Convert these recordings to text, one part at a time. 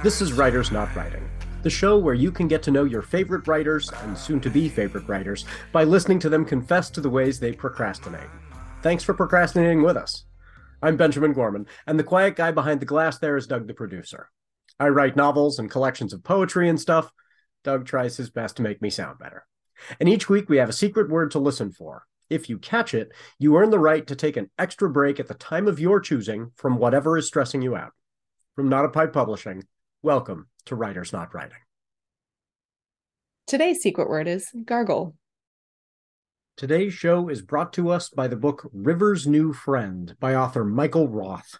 This is Writers Not Writing, the show where you can get to know your favorite writers and soon to be favorite writers by listening to them confess to the ways they procrastinate. Thanks for procrastinating with us. I'm Benjamin Gorman, and the quiet guy behind the glass there is Doug the producer. I write novels and collections of poetry and stuff. Doug tries his best to make me sound better. And each week we have a secret word to listen for. If you catch it, you earn the right to take an extra break at the time of your choosing from whatever is stressing you out. From Not a Pipe Publishing, welcome to Writers Not Writing. Today's secret word is gargle. Today's show is brought to us by the book River's New Friend by author Michael Roth.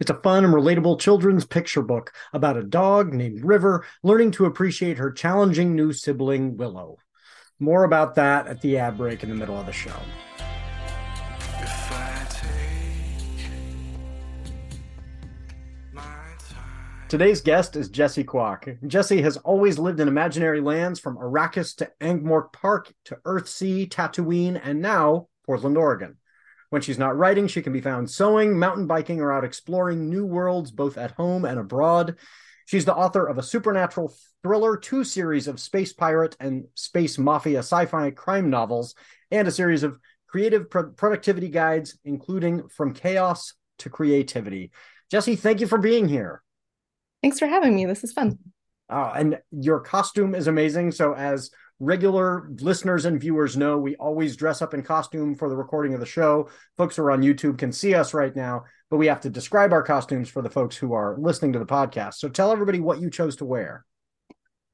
It's a fun and relatable children's picture book about a dog named River learning to appreciate her challenging new sibling, Willow. More about that at the ad break in the middle of the show. Today's guest is Jessie Kwak. Jessie has always lived in imaginary lands from Arrakis to Ankh-Morpork to Earthsea, Tatooine, and now Portland, Oregon. When she's not writing, she can be found sewing, mountain biking, or out exploring new worlds both at home and abroad. She's the author of a supernatural thriller, two series of space pirate and space mafia sci fi crime novels, and a series of creative pro- productivity guides, including From Chaos to Creativity. Jessie, thank you for being here. Thanks for having me. This is fun. Oh, and your costume is amazing. So, as regular listeners and viewers know, we always dress up in costume for the recording of the show. Folks who are on YouTube can see us right now, but we have to describe our costumes for the folks who are listening to the podcast. So, tell everybody what you chose to wear.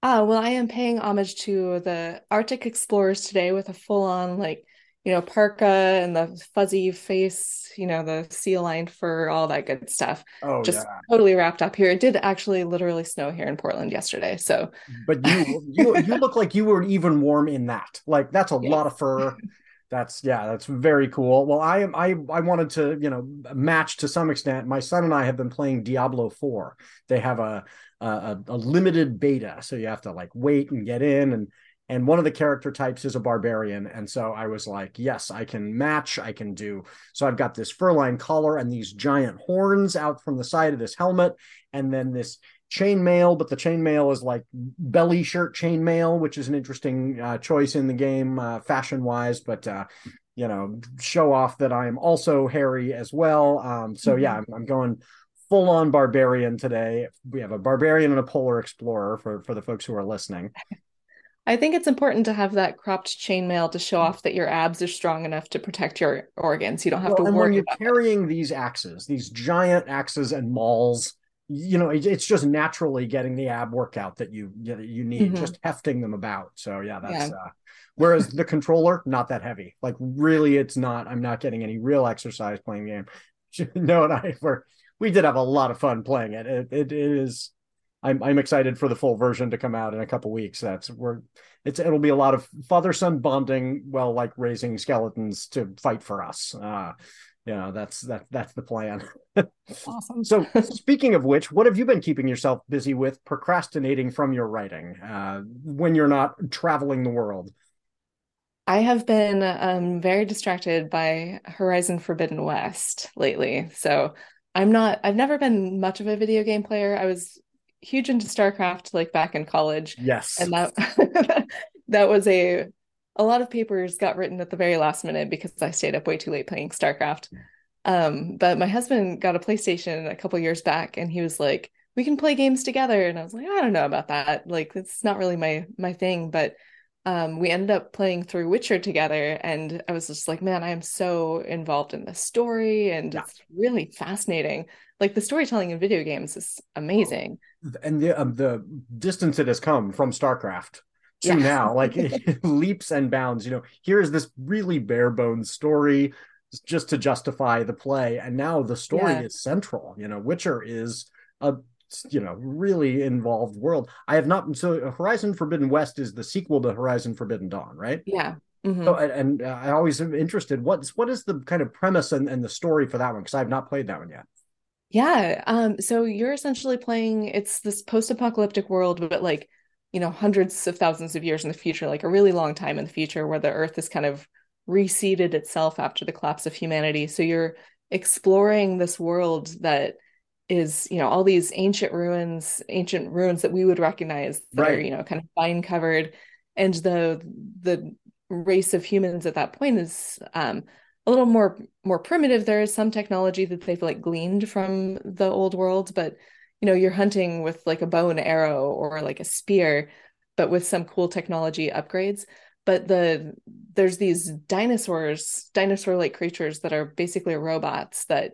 Ah, well, I am paying homage to the Arctic explorers today with a full on, like, you know, parka and the fuzzy face, you know, the sea lined fur, all that good stuff. Oh, Just yeah. totally wrapped up here. It did actually literally snow here in Portland yesterday. So, But you, you, you look like you were even warm in that. Like that's a Yes. lot of fur. That's yeah, that's very cool. Well, I am I I wanted to you know match to some extent. My son and I have been playing Diablo Four. They have a a, a limited beta, so you have to like wait and get in and and one of the character types is a barbarian. And so i was like yes i can match i can do. So i've got this fur-lined collar and these giant horns out from the side of this helmet and then this chainmail but the chainmail is like belly shirt chainmail which is an interesting uh, choice in the game uh, fashion wise but uh, you know show off that i am also hairy as well. Um, so yeah I'm, I'm going full on barbarian today. We have a barbarian and a polar explorer for for the folks who are listening I think it's important to have that cropped chainmail to show off that your abs are strong enough to protect your organs. You don't have Well, to and when you're about it. carrying these axes, these giant axes and mauls, you know, it's just naturally getting the ab workout that you you, need, Mhm. just hefting them about. So yeah, that's Yeah. uh whereas the controller, not that heavy. Like really, it's not. I'm not getting any real exercise playing the game. No, and I were we did have a lot of fun playing it. It, it is. I'm I'm excited for the full version to come out in a couple weeks. That's we're it's it'll be a lot of father son bonding, well, like raising skeletons to fight for us. Uh, you know, that's that that's the plan. Awesome. So, speaking of which, what have you been keeping yourself busy with procrastinating from your writing uh, when you're not traveling the world? I have been um, very distracted by Horizon Forbidden West lately. So I'm not, I've never been much of a video game player. I was huge into StarCraft like back in college. Yes. And that that was a a lot of papers got written at the very last minute because I stayed up way too late playing StarCraft. Um, but my husband got a PlayStation a couple years back and he was like, we can play games together. And I was like, I don't know about that. Like, it's not really my my thing. But um, we ended up playing through Witcher together, and I was just like, man, I am so involved in the story, and Yeah. it's really fascinating. Like the storytelling in video games is amazing. and the um, the distance it has come from StarCraft to Yeah. now, like leaps and bounds. You know, here's this really bare bones story just to justify the play, and now the story Yeah. is central. You know, Witcher is a you know really involved world. I have not so Horizon Forbidden West is the sequel to Horizon Forbidden Dawn, right? Yeah. Mhm. So, and, and uh, I always am interested. What's what is the kind of premise and, and the story for that one? Because I have not played that one yet. Yeah. Um, so you're essentially playing it's this post-apocalyptic world, but like, you know, hundreds of thousands of years in the future, like a really long time in the future where the earth is kind of reseeded itself after the collapse of humanity. So you're exploring this world that is you know all these ancient ruins ancient ruins that we would recognize that right. are you know kind of vine covered. And the the race of humans at that point is um, a little more more primitive. There is some technology that they've like gleaned from the old world but you know you're hunting with like a bow and arrow or like a spear but with some cool technology upgrades. But the there's these dinosaurs dinosaur like creatures that are basically robots that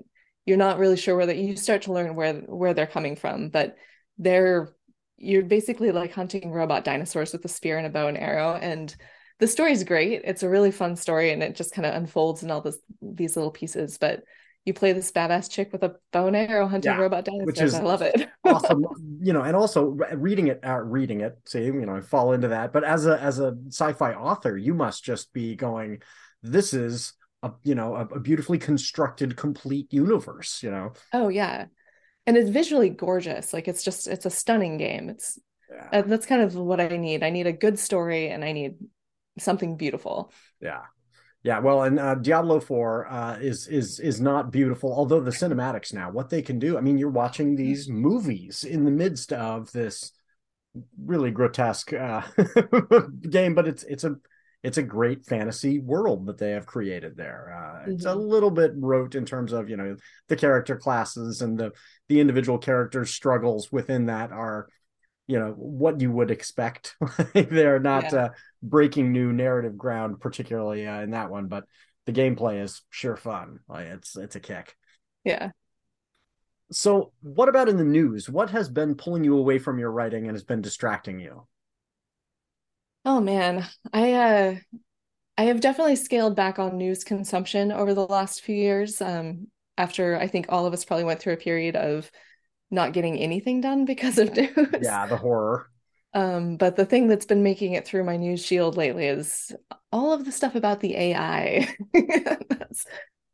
you're not really sure whether you start to learn where where they're coming from but they're you're basically like hunting robot dinosaurs with a spear and a bow and arrow and the story is great it's a really fun story and it just kind of unfolds in all this these little pieces but you play this badass chick with a bow and arrow hunting yeah, robot dinosaurs. Which is I love it. awesome. You know, and also reading it, uh, reading it, see, you know, I fall into that. But as a as a sci-fi author, you must just be going, this is a you know a, a beautifully constructed complete universe you know? Oh yeah. And it's visually gorgeous. Like it's just it's a stunning game. It's yeah. uh, that's kind of what i need. I need a good story and i need something beautiful. Yeah. Yeah well and uh, diablo 4 uh, is is is not beautiful although the cinematics now what they can do i mean you're watching these movies in the midst of this really grotesque uh, game but it's it's a it's a great fantasy world that they have created there. Uh, mm-hmm. It's a mm-hmm. little bit rote in terms of you know the character classes and the the individual characters' struggles within that are you know what you would expect. They're not yeah. uh, breaking new narrative ground, particularly uh, in that one, but the gameplay is sure fun. Like it's it's a kick. Yeah. So, what about in the news? What has been pulling you away from your writing and has been distracting you? Oh man, I uh I have definitely scaled back on news consumption over the last few years. Um, after I think all of us probably went through a period of not getting anything done because of news. Yeah, the horror. Um, but the thing that's been making it through my news shield lately is all of the stuff about the AI. that's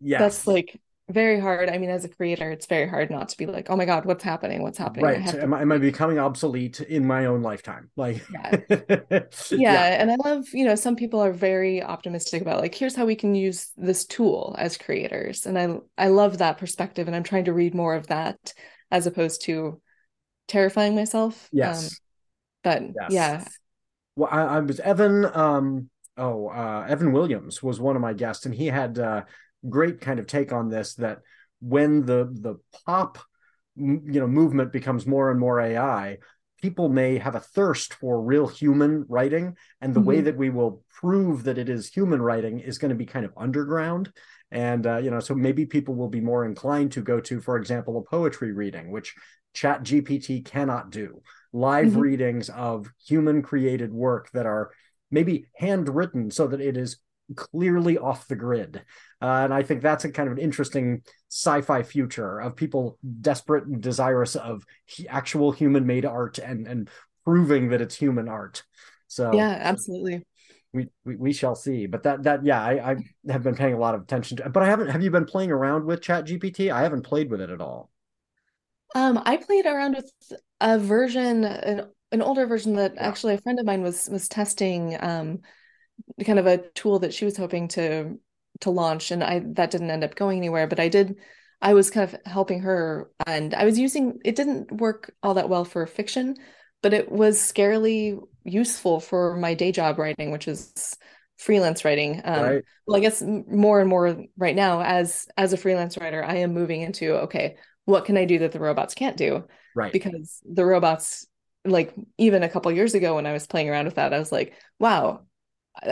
yes. that's like very hard. I mean, as a creator, it's very hard not to be like, oh my God, what's happening? What's happening? Right. To... Am, I, am I becoming obsolete in my own lifetime? Like, yeah. yeah. yeah. And I love, you know, some people are very optimistic about like, here's how we can use this tool as creators. And I, I love that perspective. And I'm trying to read more of that as opposed to terrifying myself. Yes. Um, but yes. yeah. Well, I, I was Evan, um, oh, uh, Evan Williams was one of my guests and he had, uh, great kind of take on this that when the the pop you know movement becomes more and more AI, people may have a thirst for real human writing, and the mm-hmm. way that we will prove that it is human writing is going to be kind of underground. And uh, you know, so maybe people will be more inclined to go to, for example, a poetry reading, which Chat GPT cannot do. Live mm-hmm. readings of human created work that are maybe handwritten so that it is clearly off the grid. Uh, and I think that's a kind of an interesting sci-fi future of people desperate and desirous of actual human-made art and and proving that it's human art. So yeah, absolutely. We, we, we shall see, but that that yeah, I, I have been paying a lot of attention to. But I haven't. Have you been playing around with Chat GPT? I haven't played with it at all. Um, I played around with a version, an an older version that actually a friend of mine was was testing. Um, kind of a tool that she was hoping to to launch and I that didn't end up going anywhere but I did I was kind of helping her and I was using it didn't work all that well for fiction but it was scarily useful for my day job writing which is freelance writing. Um, right. well I guess more and more right now as as a freelance writer I am moving into okay what can I do that the robots can't do? Right. Because the robots like even a couple years ago when I was playing around with that I was like wow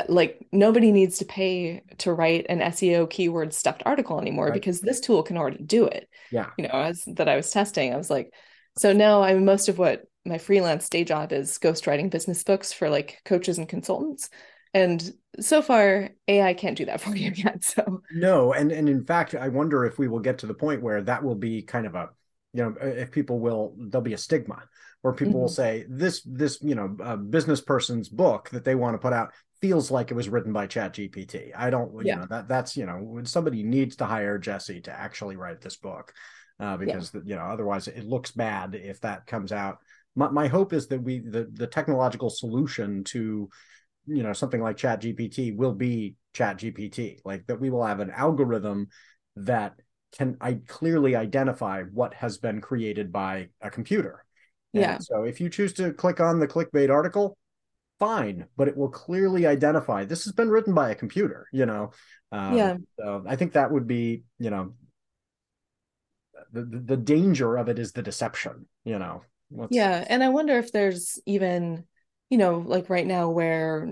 like nobody needs to pay to write an SEO keyword stuffed article anymore right. because this tool can already do it. Yeah. You know, as that I was testing, I was like, so now I'm most of what my freelance day job is ghostwriting business books for like coaches and consultants. And so far, AI can't do that for you yet. So no, and and in fact, I wonder if we will get to the point where that will be kind of a, you know, if people will there'll be a stigma where people mm-hmm. will say this this you know uh, business person's book that they want to put out feels like it was written by chat gpt i don't you yeah. know that that's you know when somebody needs to hire jessie to actually write this book uh, because yeah. you know otherwise it looks bad if that comes out my, my hope is that we the, the technological solution to you know something like chat gpt will be chat gpt like that we will have an algorithm that can I clearly identify what has been created by a computer. And Yeah. So if you choose to click on the clickbait article, fine, but it will clearly identify this has been written by a computer, you know. Um, Yeah. So I think that would be, you know, the the, danger of it is the deception, you know. What's- Yeah, and I wonder if there's even, you know, like right now where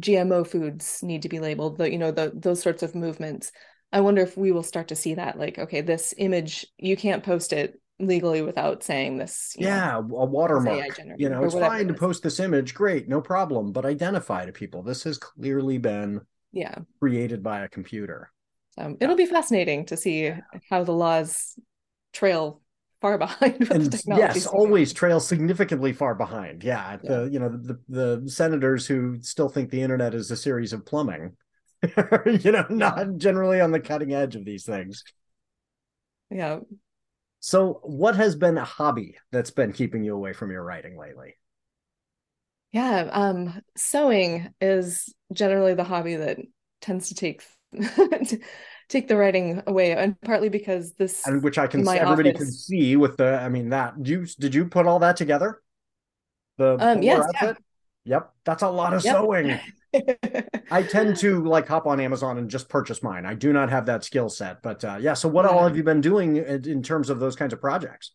GMO foods need to be labeled, the, you know, the those sorts of movements. I wonder if we will start to see that, like, okay, this image, you can't post it legally without saying this. you know, Yeah, a watermark. You know, it's fine it to post this image, great, no problem, but identify to people. This has clearly been Yeah. created by a computer. Um, so it'll be fascinating to see how the laws trail far behind what the and technology. yes, always trail significantly far behind. Yeah, the you know the the senators who still think the internet is a series of plumbing, you know, not generally on the cutting edge of these things. Yeah. So, what has been a hobby that's been keeping you away from your writing lately? Yeah. Um, sewing is generally the hobby that tends to take take the writing away, and partly because this And which I can everybody can see with the. I mean, that you did you put all that together? The Um, yes, yeah. Yep, that's a lot of Yep. sewing. I tend to like hop on Amazon and just purchase mine. I do not have that skill set, but uh, yeah. So, what all have you been doing in, in terms of those kinds of projects?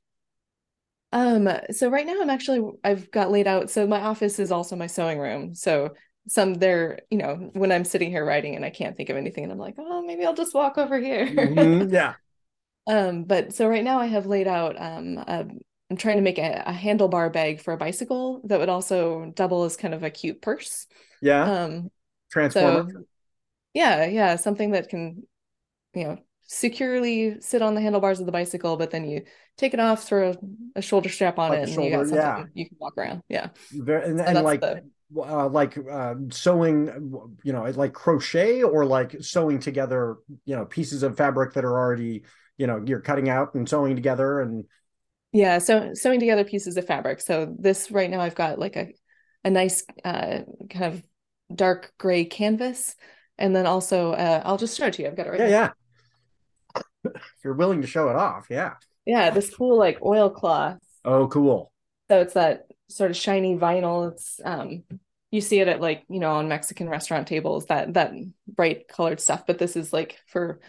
Um, so right now I'm actually I've got laid out. So my office is also my sewing room. So some there, you know, when I'm sitting here writing and I can't think of anything, and I'm like, oh, maybe I'll just walk over here. Mhm, yeah, Um, but so right now I have laid out um a, I'm trying to make a, a handlebar bag for a bicycle that would also double as kind of a cute purse. yeah. Um, Transformer. so yeah, yeah, something that can, you know, securely sit on the handlebars of the bicycle, but then you take it off, throw a, a shoulder strap on Like it, and you got something yeah. you can walk around. Yeah. Very, and, So and like the uh, like uh, sewing, you know, like crochet or like sewing together, you know, pieces of fabric that are already, you know, you're cutting out and sewing together and yeah, so sewing together pieces of fabric. So this right now I've got like a a nice uh kind of dark gray canvas. And then also uh I'll just show it to you. I've got it right yeah, here. yeah. if you're willing to show it off, yeah. Yeah, this cool like oilcloth. Oh, cool. So it's that sort of shiny vinyl. It's um you see it at like, you know, on Mexican restaurant tables, that that bright colored stuff. But this is like for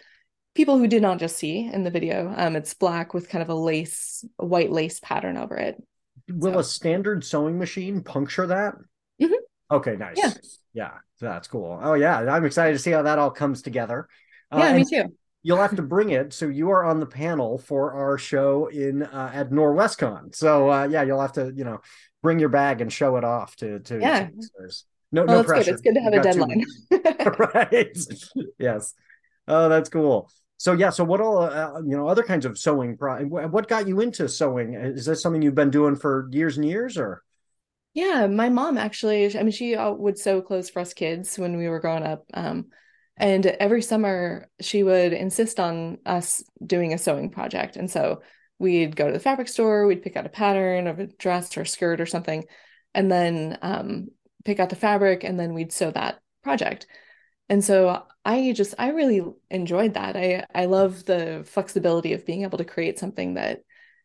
people who did not just see in the video. Um, it's black with kind of a lace, a white lace pattern over it. Will So- a standard sewing machine puncture that? Mhm. Okay, nice. Yeah. Yeah, that's cool. Oh yeah, I'm excited to see how that all comes together. Uh, Yeah, me too. You'll have to bring it. So you are on the panel for our show in uh, at Norwescon. So uh, yeah, you'll have to you know bring your bag and show it off to to, Yeah. listeners. No, Oh, no pressure. good. It's good to have a deadline. right yes oh that's cool so yeah so what all uh, you know other kinds of sewing what got you into sewing is this something you've been doing for years and years or Yeah, my mom actually, I mean, she uh, would sew clothes for us kids when we were growing up. Um, and every summer she would insist on us doing a sewing project. And so we'd go to the fabric store, we'd pick out a pattern of a dress or a skirt or something, and then um, pick out the fabric, and then we'd sew that project. And so I just, I really enjoyed that. I, I love the flexibility of being able to create something that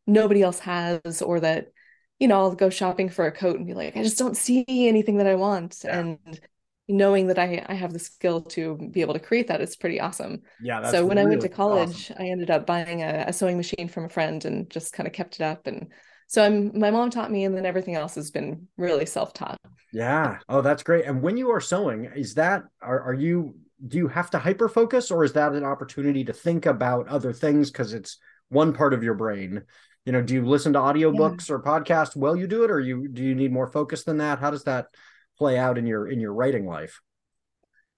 nobody else has or that you know, I'll go shopping for a coat and be like, I just don't see anything that I want. Yeah. And knowing that I, I have the skill to be able to create that is pretty awesome. yeah that's so when I went to college, awesome. I ended up buying a, a sewing machine from a friend and just kind of kept it up. And so I'm my mom taught me, and then everything else has been really self-taught. yeah. Oh that's great. And when you are sewing is that are, are you do you have to hyper focus or is that an opportunity to think about other things because it's one part of your brain? You know do you listen to audiobooks or podcasts while you do it or you do you need more focus than that? How does that play out in your in your writing life?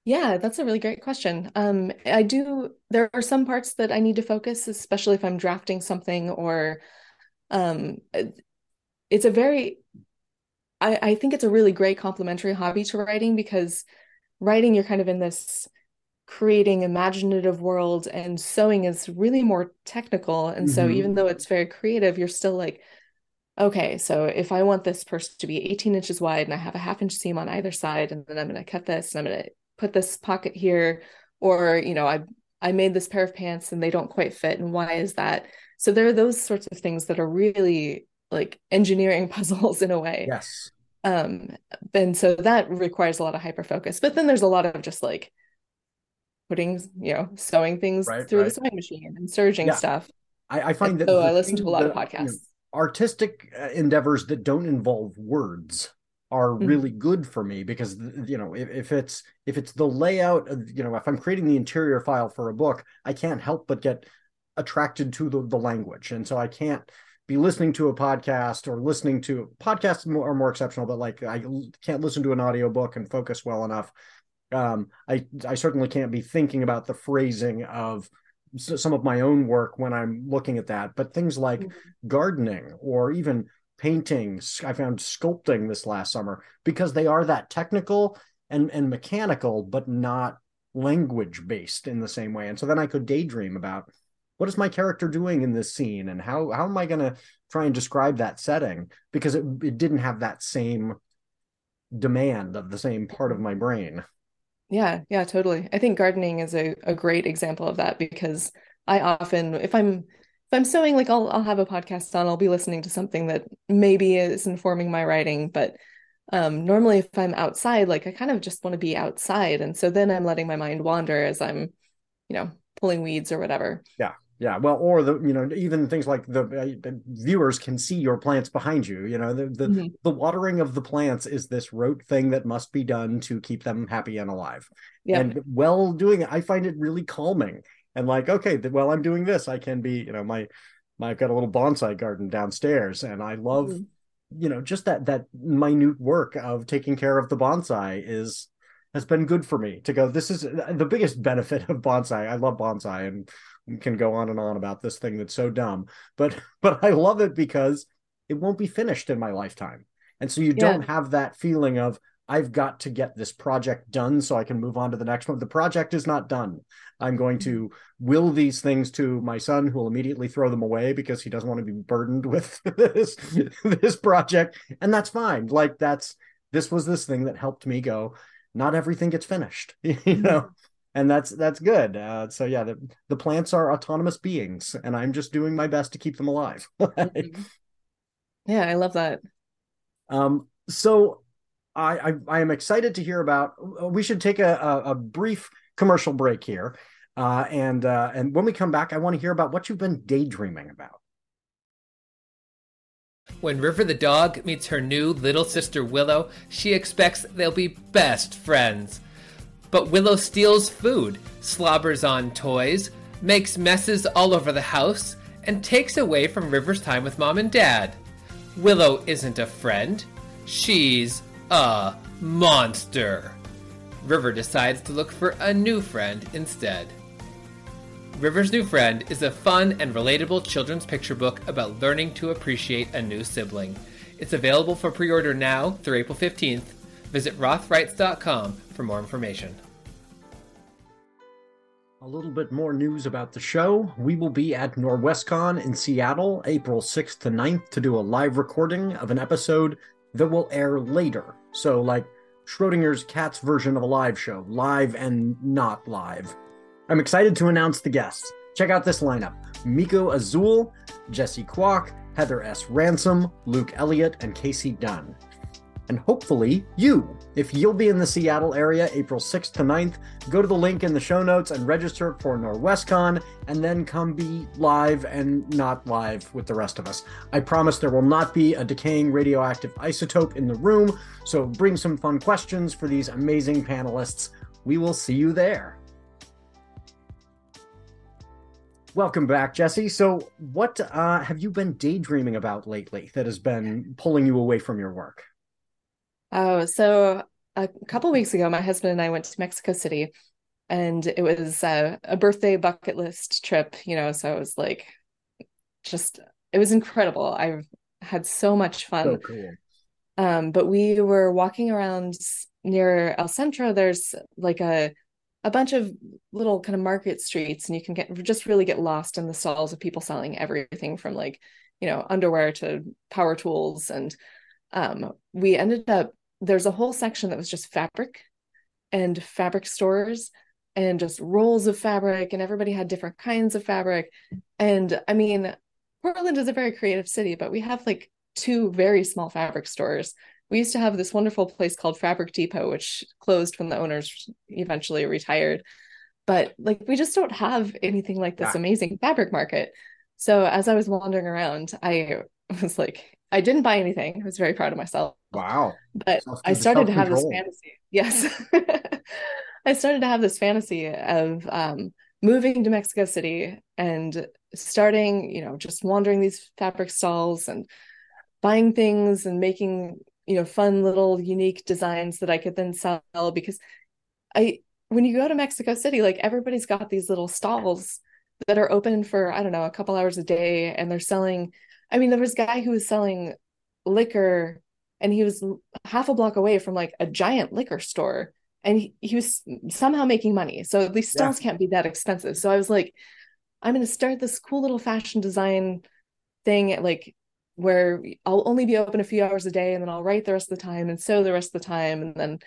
Yeah, that's a really great question. Um, I do, there are some parts that I need to focus, especially if I'm drafting something or um it's a very I, I think it's a really great complementary hobby to writing because writing you're kind of in this creating imaginative world and sewing is really more technical. And so Mhm. even though it's very creative, you're still like, okay, so if I want this purse to be 18 inches wide and I have a half inch seam on either side, and then I'm going to cut this and I'm going to put this pocket here, or, you know, I I made this pair of pants and they don't quite fit. And why is that? So there are those sorts of things that are really like engineering puzzles in a way. Yes. Um, and so that requires a lot of hyper focus. But then there's a lot of just like putting, you know, sewing things Right, through the sewing machine and serging Yeah. stuff. I, I find And that so I listen to a lot of that, you know, podcasts. artistic uh, endeavors that don't involve words are Mhm. really good for me because you know if, if it's if it's the layout of you know if i'm creating the interior file for a book i can't help but get attracted to the, the language. And so i can't be listening to a podcast or listening to podcasts more, are more exceptional but like i can't listen to an audiobook and focus well enough. Um i i certainly can't be thinking about the phrasing of some of my own work when i'm looking at that. But things like Mhm. gardening or even painting i found sculpting this last summer because they are that technical and and mechanical but not language based in the same way. And so then i could daydream about what is my character doing in this scene and how how am i going to try and describe that setting because it, it didn't have that same demand of the same part of my brain Yeah, yeah, totally. I think gardening is a, a great example of that because I often, if I'm if I'm sewing, like I'll I'll have a podcast on, I'll be listening to something that maybe is informing my writing, but um normally if I'm outside, like I kind of just want to be outside. And so then I'm letting my mind wander as I'm, you know, pulling weeds or whatever. Yeah, well, or the you know even things like the uh, viewers can see your plants behind you. You know the the, Mhm. the watering of the plants is this rote thing that must be done to keep them happy and alive. Yeah. And while doing it, I find it really calming. And like, okay, th- while I'm doing this, I can be you know my, my I've got a little bonsai garden downstairs, and I love Mhm. you know just that that minute work of taking care of the bonsai is has been good for me to go this is the biggest benefit of bonsai i love bonsai and can go on and on about this thing that's so dumb. But but i love it because it won't be finished in my lifetime. And so you Yeah. don't have that feeling of i've got to get this project done so i can move on to the next one. The project is not done. I'm going to mm-hmm. will these things to my son who will immediately throw them away because he doesn't want to be burdened with this this project. And that's fine. Like that's this was this thing that helped me go not everything gets finished you mm-hmm. know and that's that's good uh, so yeah the, the plants are autonomous beings and i'm just doing my best to keep them alive Mhm. Yeah, I love that. um so I, I i am excited to hear about we should take a, a, a brief commercial break here uh and uh and when we come back i want to hear about what you've been daydreaming about When River the dog meets her new little sister Willow, she expects they'll be best friends. But Willow steals food, slobbers on toys, makes messes all over the house, and takes away from River's time with mom and dad. Willow isn't a friend, she's a monster. River decides to look for a new friend instead. River's New Friend is a fun and relatable children's picture book about learning to appreciate a new sibling. It's available for pre order now through April 15th. Visit rothwrites.com for more information. A little bit more news about the show. We will be at Norwescon in Seattle, April 6th to 9th, to do a live recording of an episode that will air later. So, like Schrodinger's cat's version of a live show, live and not live. I'm excited to announce the guests. Check out this lineup Miko Azul, Jessie Kwak, Heather S. Ransom, Luke Elliott, and Casey Dunn. And hopefully, you. If you'll be in the Seattle area April 6th to 9th, go to the link in the show notes and register for Norwescon, and then come be live and not live with the rest of us. I promise there will not be a decaying radioactive isotope in the room, so bring some fun questions for these amazing panelists. We will see you there. Welcome back, Jessie. So, what uh, have you been daydreaming about lately that has been pulling you away from your work? Oh, so a couple weeks ago, my husband and I went to Mexico City, and it was uh, a birthday bucket list trip, you know. So it was like just, it was incredible. I've had so much fun. So cool. Um, but we were walking around near El Centro. There's like a a bunch of little kind of market streets, and you can get just really get lost in the stalls of people selling everything from like, you know, underwear to power tools. And um, we ended up there's a whole section that was just fabric and fabric stores. and just rolls of fabric and everybody had different kinds of fabric and i mean portland is a very creative city but we have like two very small fabric stores we used to have this wonderful place called fabric depot which closed when the owners eventually retired but like we just don't have anything like this yeah. amazing fabric market so as i was wandering around i was like i didn't buy anything. I was very proud of myself. Wow. But i started to have this fantasy. Yes. I started to have this fantasy of um, moving to Mexico City and starting, you know, just wandering these fabric stalls and buying things and making, you know, fun little unique designs that I could then sell because I when you go to Mexico City, like everybody's got these little stalls that are open for, I don't know, a couple hours a day and they're selling I mean, there was a guy who was selling liquor and he was half a block away from like a giant liquor store and he, he was somehow making money. So these stalls yeah. can't be that expensive. So I was like, I'm going to start this cool little fashion design thing at like where I'll only be open a few hours a day and then I'll write the rest of the time and sew the rest of the time. And then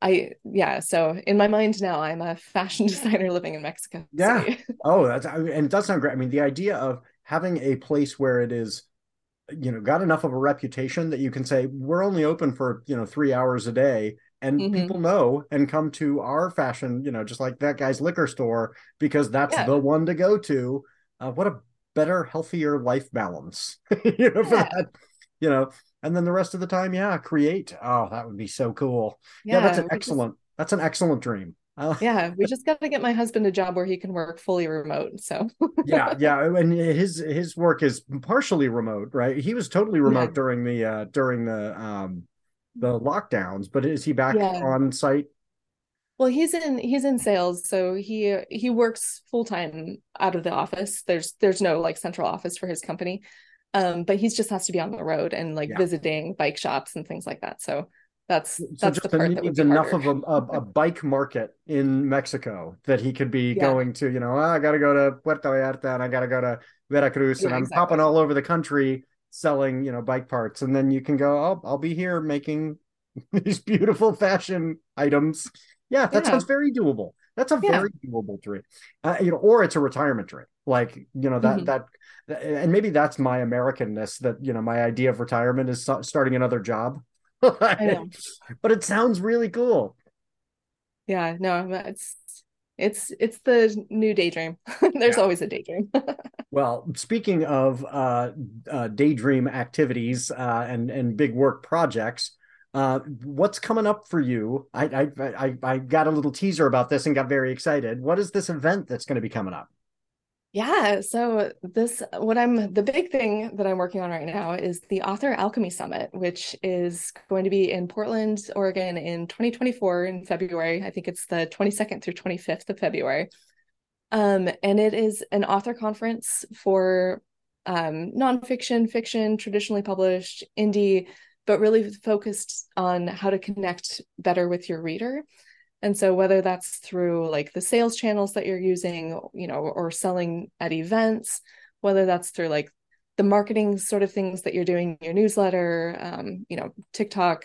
I, yeah. So in my mind now, I'm a fashion designer living in Mexico. Yeah. oh, that's, i and it does sound great. I mean, the idea of having a place where it is, you know, got enough of a reputation that you can say, we're only open for, you know, three hours a day and mm-hmm. people know and come to our fashion, you know, just like that guy's liquor store because that's yeah. the one to go to. Uh, what a better, healthier life balance, you know, yeah. for that, you know. And then the rest of the time, yeah, create. Oh, that would be so cool. Yeah, yeah that's an excellent. Just, that's an excellent dream. Uh, yeah, we just got to get my husband a job where he can work fully remote. So yeah, yeah, and his his work is partially remote, right? He was totally remote yeah. during the uh during the um the lockdowns, but is he back yeah. on site? Well, he's in he's in sales, so he he works full time out of the office. There's there's no like central office for his company, um, but he just has to be on the road and like yeah. visiting bike shops and things like that. So that's so that's the part that needs enough of a, a, a, bike market in Mexico that he could be yeah. going to. You know, oh, I got to go to Puerto Vallarta and I got to go to Veracruz, and I'm exactly. popping all over the country selling, you know, bike parts, and then you can go, oh, I'll be here making these beautiful fashion items. Yeah, that yeah. sounds very doable. That's a yeah. very doable dream. Uh, you know, or it's a retirement dream. Like, you know, that, mm-hmm. that, and maybe that's my Americanness that, you know, my idea of retirement is starting another job. but it sounds really cool. Yeah, no, it's it's it's the new daydream. There's yeah. always a daydream. well, speaking of uh, uh, daydream activities uh, and and big work projects, uh, what's coming up for you? I, I I I got a little teaser about this and got very excited. What is this event that's going to be coming up? Yeah. So this, what I'm, the big thing that I'm working on right now is the Author Alchemy Summit, which is going to be in Portland, Oregon in 2024 in February. I think it's the 22nd through 25th of February. Um, and it is an author conference for um, nonfiction, fiction, traditionally published, indie, but really focused on how to connect better with your reader. And so whether that's through like the sales channels that you're using, you know, or selling at events, whether that's through like the marketing sort of things that you're doing your newsletter, um, you know, TikTok,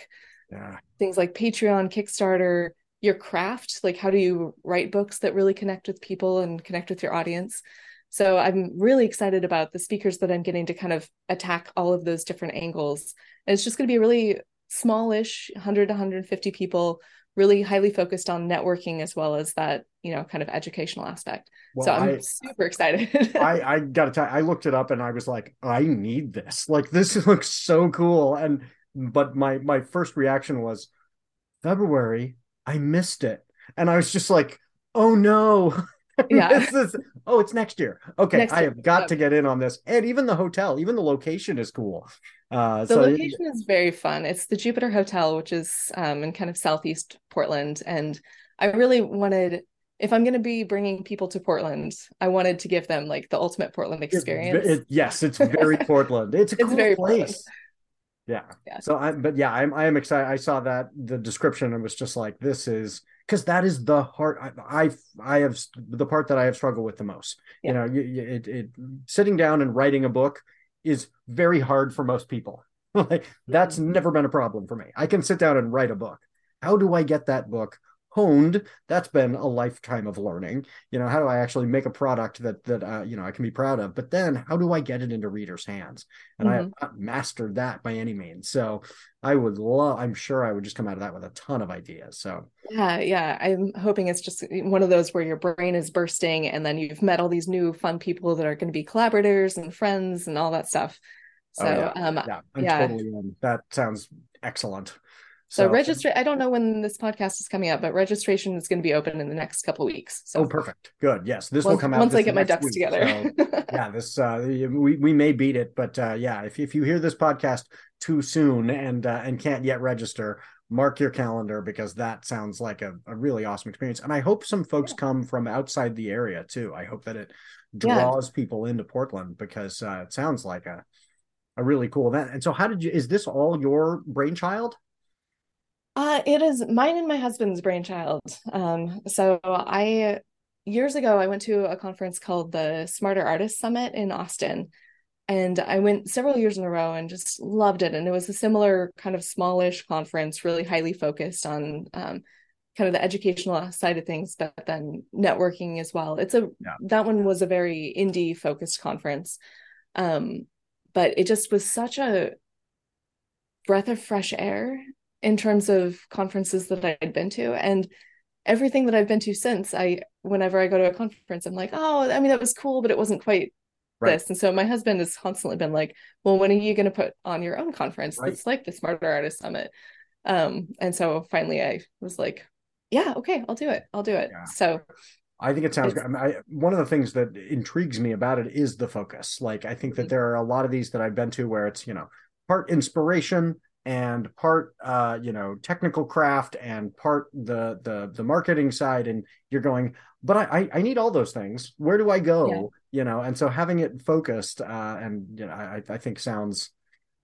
yeah. things like Patreon, Kickstarter, your craft, like how do you write books that really connect with people and connect with your audience? So I'm really excited about the speakers that I'm getting to kind of attack all of those different angles. And it's just going to be a really smallish 100 to 150 people really highly focused on networking as well as that you know kind of educational aspect. Well, so i'm I, super excited. I i gotta tell you, i looked it up and i was like i need this. Like this looks so cool. And but my my first reaction was february? I missed it. And i was just like oh no. Yeah. This. Is, oh it's next year. Okay next i have got yep. to get in on this. And even the hotel even the location is cool uh, the so location it, is very fun. It's the Jupiter Hotel, which is um, in kind of southeast Portland, and I really wanted. If I'm going to be bringing people to Portland, I wanted to give them like the ultimate Portland experience. It, it, yes, it's very Portland. It's a it's cool very place. Yeah. yeah. So I, but yeah, I'm I am excited. I saw that the description and was just like, this is because that is the heart. I, I I have the part that I have struggled with the most. Yeah. You know, you, you, it, it sitting down and writing a book is very hard for most people. like that's mm-hmm. never been a problem for me. I can sit down and write a book. How do I get that book honed that's been a lifetime of learning you know how do i actually make a product that that uh, you know i can be proud of but then how do i get it into readers hands and mm-hmm. i have not mastered that by any means so i would love i'm sure i would just come out of that with a ton of ideas so yeah yeah i'm hoping it's just one of those where your brain is bursting and then you've met all these new fun people that are going to be collaborators and friends and all that stuff so oh, yeah. um yeah, I'm yeah. totally in. that sounds excellent so, so register. I don't know when this podcast is coming out, but registration is going to be open in the next couple weeks. So. Oh, perfect. Good. Yes, this once, will come out once I get my ducks week. together. So, yeah, this uh, we we may beat it, but uh, yeah, if if you hear this podcast too soon and uh, and can't yet register, mark your calendar because that sounds like a, a really awesome experience. And I hope some folks yeah. come from outside the area too. I hope that it draws yeah. people into Portland because uh, it sounds like a a really cool event. And so, how did you? Is this all your brainchild? Uh, it is mine and my husband's brainchild. Um, so I years ago I went to a conference called the Smarter Artist Summit in Austin. And I went several years in a row and just loved it. And it was a similar kind of smallish conference, really highly focused on um, kind of the educational side of things, but then networking as well. It's a yeah. that one was a very indie focused conference. Um, but it just was such a breath of fresh air in terms of conferences that I'd been to. And everything that I've been to since, I whenever I go to a conference, I'm like, oh, I mean, that was cool, but it wasn't quite right. this. And so my husband has constantly been like, well, when are you going to put on your own conference right. that's like the Smarter Artist Summit? Um, and so finally I was like, yeah, okay, I'll do it. I'll do it. Yeah. So I think it sounds good. I mean, I, one of the things that intrigues me about it is the focus. Like, I think that mm-hmm. there are a lot of these that I've been to where it's, you know, part inspiration, and part uh, you know technical craft and part the the the marketing side and you're going but i i need all those things where do i go yeah. you know and so having it focused uh, and you know i i think sounds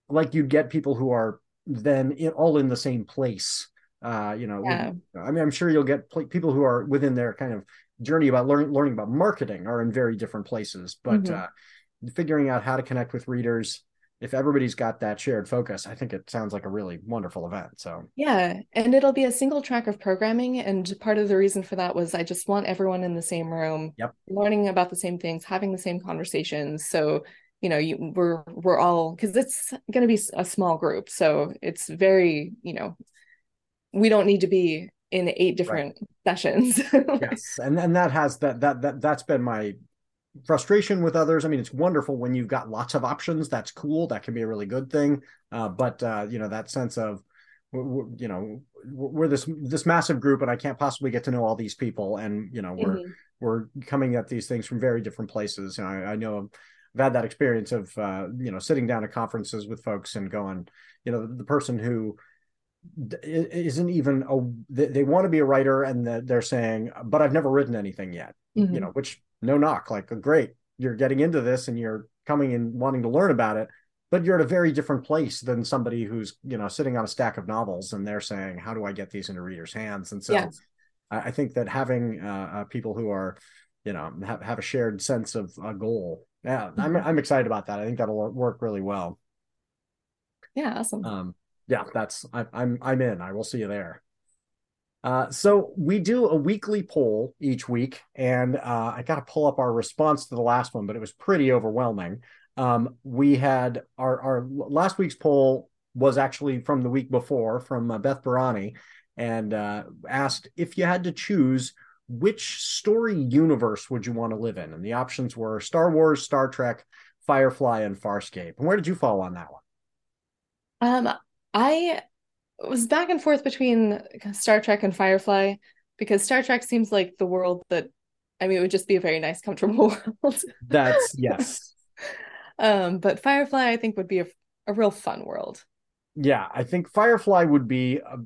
like you'd get people who are then in, all in the same place uh you know yeah. i mean i'm sure you'll get pl- people who are within their kind of journey about learning learning about marketing are in very different places but mm-hmm. uh figuring out how to connect with readers if everybody's got that shared focus, I think it sounds like a really wonderful event. So, yeah. And it'll be a single track of programming. And part of the reason for that was I just want everyone in the same room, yep. learning about the same things, having the same conversations. So, you know, you, we're, we're all, cause it's going to be a small group. So it's very, you know, we don't need to be in eight different right. sessions. yes. And, and that has that, that, that, that's been my frustration with others. I mean, it's wonderful when you've got lots of options. That's cool. That can be a really good thing. Uh, but uh, you know, that sense of you know we're this this massive group, and I can't possibly get to know all these people. And you know, we're mm-hmm. we're coming at these things from very different places. I, I know I've had that experience of uh, you know sitting down at conferences with folks and going, you know, the person who isn't even a they, they want to be a writer and they're saying but i've never written anything yet mm-hmm. you know which no knock like great you're getting into this and you're coming and wanting to learn about it but you're at a very different place than somebody who's you know sitting on a stack of novels and they're saying how do i get these into readers hands? And so yes. I, think that having uh, uh, people who are you know have, have a shared sense of a goal yeah mm-hmm. i'm i'm excited about that. I think that'll work really well. Yeah awesome. Um yeah that's I, i'm i'm in. I will see you there uh, so we do a weekly poll each week, and uh, I got to pull up our response to the last one, but it was pretty overwhelming. Um, we had our our last week's poll was actually from the week before from uh, Beth Barany, and uh, asked if you had to choose which story universe would you want to live in, and the options were Star Wars, Star Trek, Firefly, and Farscape. And where did you fall on that one? Um, I was back and forth between Star Trek and Firefly because Star Trek seems like the world that I mean it would just be a very nice comfortable world. That's yes. um but Firefly I think would be a, a real fun world. Yeah, I think Firefly would be uh,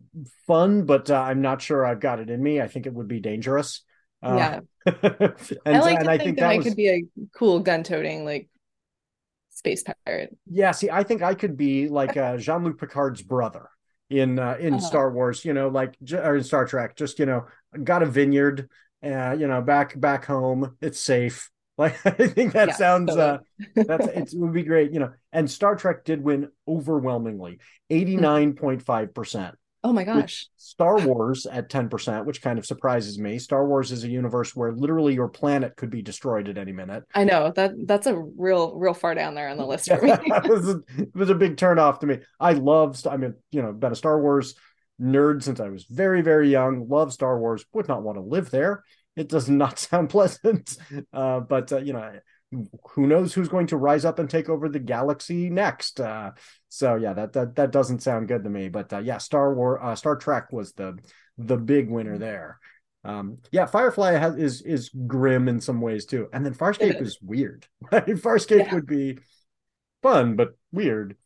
fun, but uh, I'm not sure I've got it in me. I think it would be dangerous. Uh, yeah. and, I like to think I think that, that I could be a cool gun-toting like space pirate. Yeah, see, I think I could be like uh, Jean-Luc Picard's brother in uh, in uh-huh. Star Wars, you know, like or in Star Trek, just you know, got a vineyard, uh, you know, back back home, it's safe. Like I think that yeah, sounds uh that's it would be great, you know. And Star Trek did win overwhelmingly, 89.5%. Oh my gosh. Star Wars at 10%, which kind of surprises me. Star Wars is a universe where literally your planet could be destroyed at any minute. I know that that's a real, real far down there on the list for me. it, was a, it was a big turnoff to me. I love, I mean, you know, been a Star Wars nerd since I was very, very young. Love Star Wars. Would not want to live there. It does not sound pleasant. Uh, but, uh, you know, who knows who's going to rise up and take over the galaxy next uh, so yeah that that that doesn't sound good to me but uh, yeah star war uh, star trek was the the big winner mm-hmm. there um, yeah firefly has, is is grim in some ways too and then farscape is. is weird farscape yeah. would be fun but weird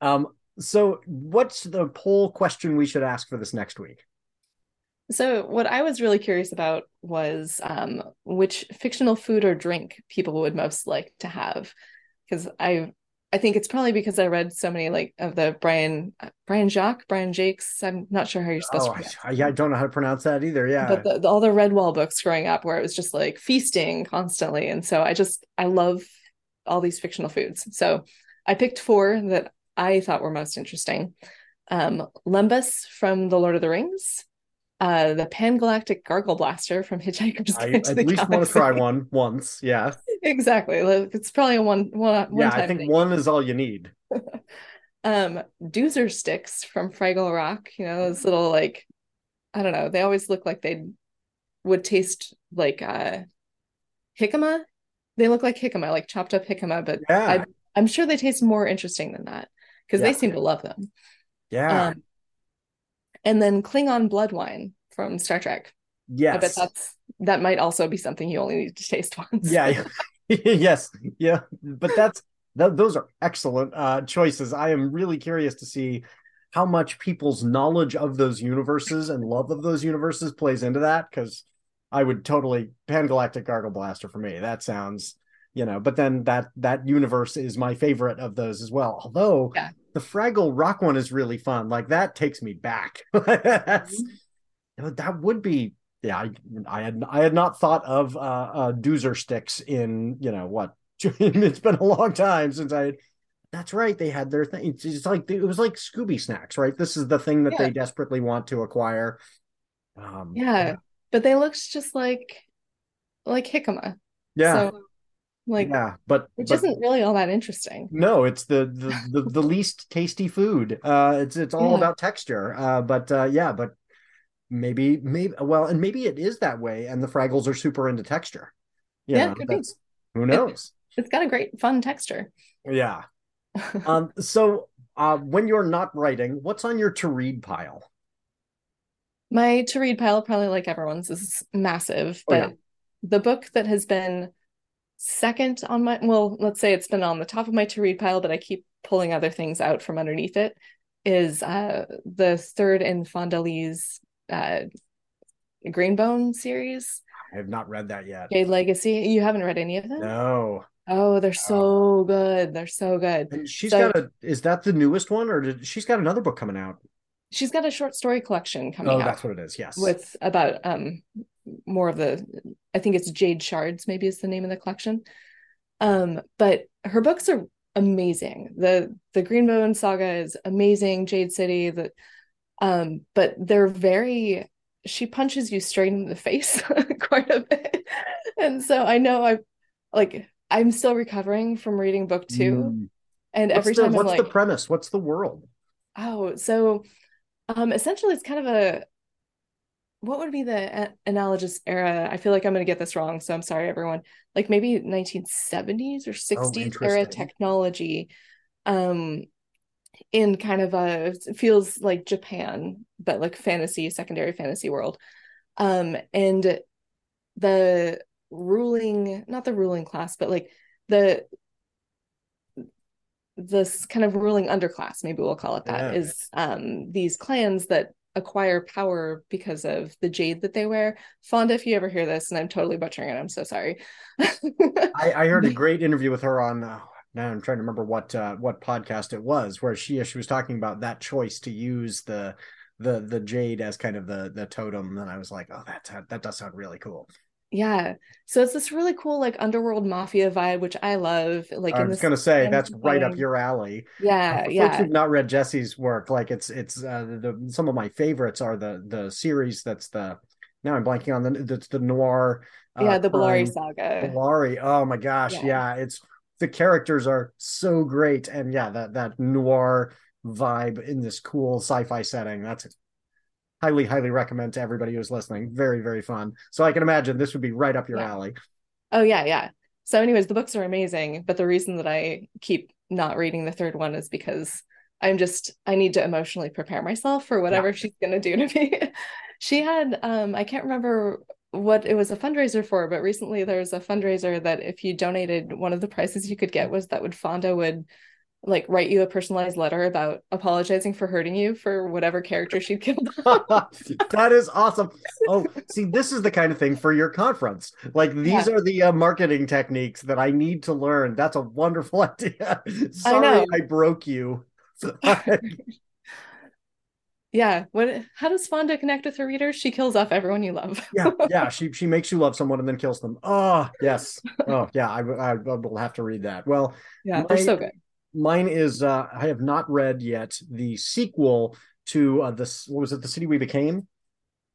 um so what's the poll question we should ask for this next week so, what I was really curious about was um, which fictional food or drink people would most like to have, because I I think it's probably because I read so many like of the Brian Brian Jacques Brian Jakes. I'm not sure how you're supposed oh, to. I, I don't know how to pronounce that either. Yeah, but the, the, all the Redwall books growing up, where it was just like feasting constantly, and so I just I love all these fictional foods. So I picked four that I thought were most interesting. Um, Lembas from The Lord of the Rings uh, the Pan Galactic Gargle Blaster from Hitchhiker's Guide I, to the Galaxy. At least want to try one once. Yeah. exactly. It's probably a one one. Yeah, I think thing. one is all you need. um, Doozer sticks from Fraggle Rock. You know those little like, I don't know. They always look like they would taste like uh, jicama. They look like jicama, like chopped up jicama, but yeah. I, am sure they taste more interesting than that because yeah. they seem to love them. Yeah. Um, and then Klingon blood wine from Star Trek. Yes. I bet that's that might also be something you only need to taste once. Yeah. yes. Yeah. But that's th- those are excellent uh, choices. I am really curious to see how much people's knowledge of those universes and love of those universes plays into that because I would totally Pan Galactic Gargle Blaster for me. That sounds, you know, but then that that universe is my favorite of those as well. Although yeah the Fraggle Rock one is really fun. Like that takes me back. That's mm-hmm. that would be yeah. I, I, had I had not thought of uh, uh Doozer sticks in you know what. it's been a long time since I. That's right. They had their thing. It's, it's like it was like Scooby snacks, right? This is the thing that yeah. they desperately want to acquire. Um, yeah, yeah, but they looked just like like Jicama. Yeah. So like, yeah, but which but, isn't really all that interesting. No, it's the the the, the least tasty food. Uh, it's it's all yeah. about texture. Uh, but uh, yeah, but maybe maybe well, and maybe it is that way, and the Fraggles are super into texture. You yeah, know, who knows? It, it's got a great fun texture. Yeah. um. So, uh, when you're not writing, what's on your to read pile? My to read pile, probably like everyone's, is massive, but oh, yeah. the book that has been second on my well let's say it's been on the top of my to read pile but i keep pulling other things out from underneath it is uh the third in Fonda Lee's uh greenbone series. I have not read that yet. Jade legacy. You haven't read any of them? No. Oh they're so good. They're so good. And she's so, got a is that the newest one or did she's got another book coming out she's got a short story collection coming out. oh, out that's what it is yes with about um more of the I think it's Jade Shards maybe is the name of the collection. Um, but her books are amazing. The the Greenbone saga is amazing, Jade City, the um, but they're very she punches you straight in the face quite a bit. And so I know I like I'm still recovering from reading book two. Mm. And what's every the, time what's I'm the like, premise? What's the world? Oh, so um essentially it's kind of a what would be the analogous era? I feel like I'm going to get this wrong, so I'm sorry, everyone. Like maybe 1970s or 60s oh, era technology, um, in kind of a feels like Japan, but like fantasy, secondary fantasy world, um, and the ruling, not the ruling class, but like the this kind of ruling underclass, maybe we'll call it that, yeah. is um these clans that acquire power because of the jade that they wear. Fonda, if you ever hear this, and I'm totally butchering it, I'm so sorry. I, I, heard a great interview with her on. Uh, now I'm trying to remember what uh, what podcast it was, where she she was talking about that choice to use the the the jade as kind of the the totem, and I was like, oh, that that does sound really cool. Yeah. So it's this really cool like underworld mafia vibe, which I love. Like I in was to say that's right up your alley. Yeah, folks yeah. who've not read Jessie's work, like it's it's uh, the some of my favorites are the the series that's the now I'm blanking on the that's the noir. Uh, Yeah, the Bulari saga. Bulari. Oh my gosh, Yeah. yeah. It's the characters are so great, and yeah, that that noir vibe in this cool sci-fi setting. That's highly, highly recommend to everybody who's listening. Very, very fun. So I can imagine this would be right up your Yeah. alley. Oh yeah, yeah. So anyways, the books are amazing, but the reason that I keep not reading the third one is because I'm just I need to emotionally prepare myself for whatever she's going to do to me. she had um I can't remember what it was a fundraiser for, but recently there was a fundraiser that if you donated one of the prizes you could get was that would Fonda would like write you a personalized letter about apologizing for hurting you for whatever character she'd killed. that is awesome. Oh, see, this is the kind of thing for your conference. Like these Yeah. are the uh, marketing techniques that I need to learn. That's a wonderful idea. Sorry, know. I broke you. yeah. What how does Fonda connect with her readers? She kills off everyone you love. yeah, yeah. She she makes you love someone and then kills them. Oh, yes. Oh, yeah. I, I, I will have to read that. Well, Yeah, they're so good. Mine is uh I have not read yet the sequel to uh this what was it? The city we became?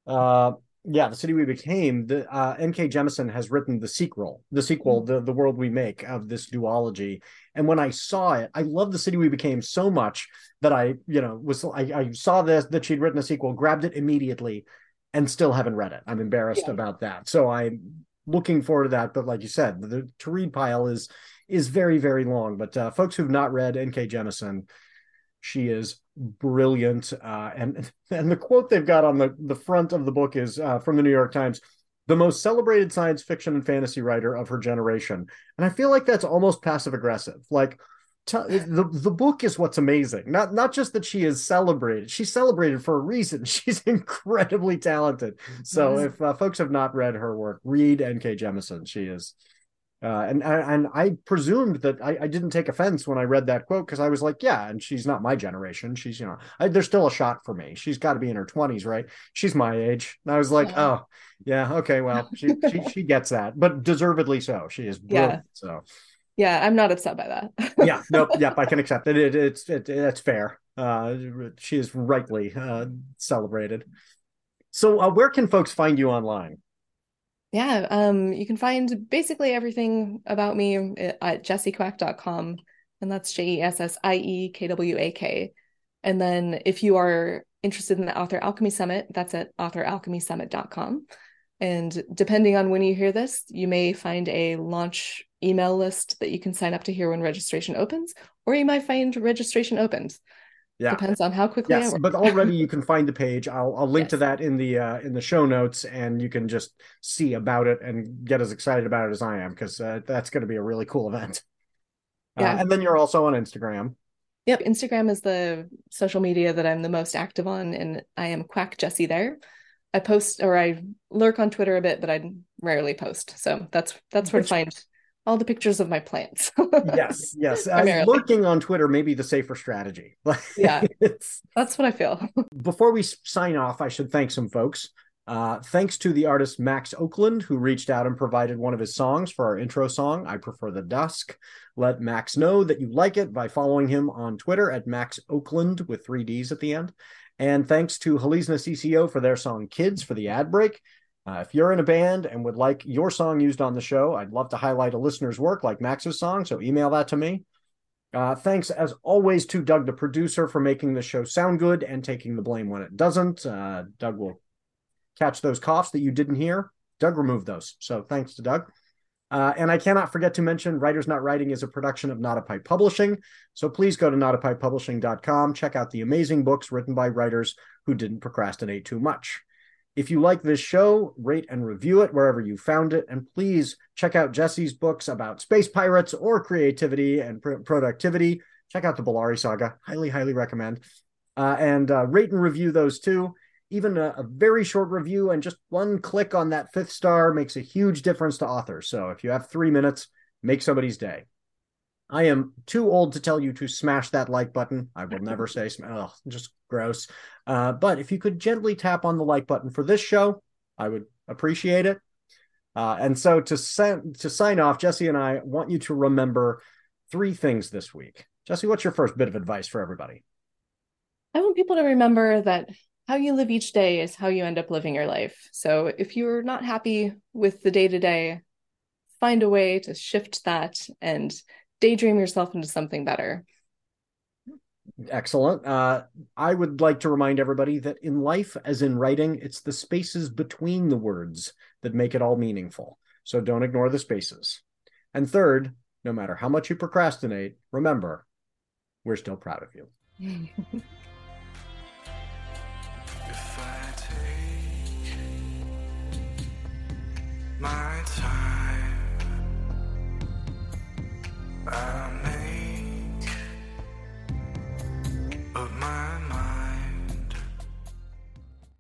Uh yeah the city we became the uh nk Jemisin has written the sequel the sequel the the world we make of this duology. And when i saw it i love the city we became so much that i you know was i, I saw this that she'd written a sequel grabbed it immediately and still haven't read it. I'm embarrassed Yeah. about that. So i'm looking forward to that. But like you said the to read pile is is very very long but uh, folks who've not read nk Jemisin she is brilliant uh, and and the quote they've got on the the front of the book is uh, from the new york times the most celebrated science fiction and fantasy writer of her generation. And i feel like that's almost passive aggressive like t- the the book is what's amazing. Not not just that she is celebrated she's celebrated for a reason. She's incredibly talented. So if uh, folks have not read her work read nk Jemisin. She is uh, and and I presumed that I, I didn't take offense when I read that quote because I was like, yeah, and she's not my generation. She's you know, I, there's still a shot for me. She's got to be in her twenties, right? She's my age. And I was like, Yeah. oh, yeah, okay, well, she she she gets that, but deservedly so. She is brilliant. Yeah. So Yeah, I'm not upset by that. yeah, nope, yep, I can accept it. it it's it, it's fair. Uh, she is rightly uh, celebrated. So uh, where can folks find you online? Yeah, um, you can find basically everything about me at jessiekwak.com, and that's J E S S I E K W A K. And then if you are interested in the Author Alchemy Summit, that's at authoralchemysummit.com. And depending on when you hear this, you may find a launch email list that you can sign up to hear when registration opens, or you might find registration opened. Yeah. Depends on how quickly I Yes, but already you can find the page. I'll I'll link to that in the uh, in the show notes, and you can just see about it and get as excited about it as I am because uh, that's going to be a really cool event. Uh, Yeah. and then you're also on Instagram. Yep, Instagram is the social media that I'm the most active on, and I am Kwak Jessie there. I post or I lurk on Twitter a bit, but I rarely post. So that's that's where to find all the pictures of my plants. Yes, yes. Lurking on Twitter may be the safer strategy. Yeah. That's what I feel. before we sign off, I should thank some folks. Uh, thanks to the artist Max Oakland, who reached out and provided one of his songs for our intro song, I Prefer the Dusk. Let Max know that you like it by following him on Twitter at Max Oakland with three D's at the end. And thanks to Halisna CCO for their song Kids for the ad break. Uh, if you're in a band and would like your song used on the show, I'd love to highlight a listener's work like Max's song, so email that to me. Uh, thanks, as always, to Doug, the producer, for making the show sound good and taking the blame when it doesn't. Uh, Doug will catch those coughs that you didn't hear. Doug removed those. So thanks to Doug. Uh, and I cannot forget to mention Writers Not Writing is a production of Not a Pipe Publishing. So please go to notapipepublishing.com. Check out the amazing books written by writers who didn't procrastinate too much. If you like this show, rate and review it wherever you found it. And please check out Jessie's books about space pirates or creativity and pr- productivity. Check out the Bulari Saga. Highly, highly recommend. Uh, and uh, rate and review those too. Even a, a very short review and just one click on that fifth star makes a huge difference to authors. So if you have three minutes, make somebody's day. I am too old to tell you to smash that like button. I will never say, sm- ugh, just gross. Uh, but if you could gently tap on the like button for this show, I would appreciate it. Uh, and so to send to sign off, Jessie and I want you to remember three things this week. Jessie, what's your first bit of advice for everybody? I want people to remember that how you live each day is how you end up living your life. So if you're not happy with the day to day, find a way to shift that and daydream yourself into something better. Excellent. Uh, I would like to remind everybody that in life, as in writing, it's the spaces between the words that make it all meaningful. So don't ignore the spaces. And third, no matter how much you procrastinate, remember, we're still proud of you. my time I make of my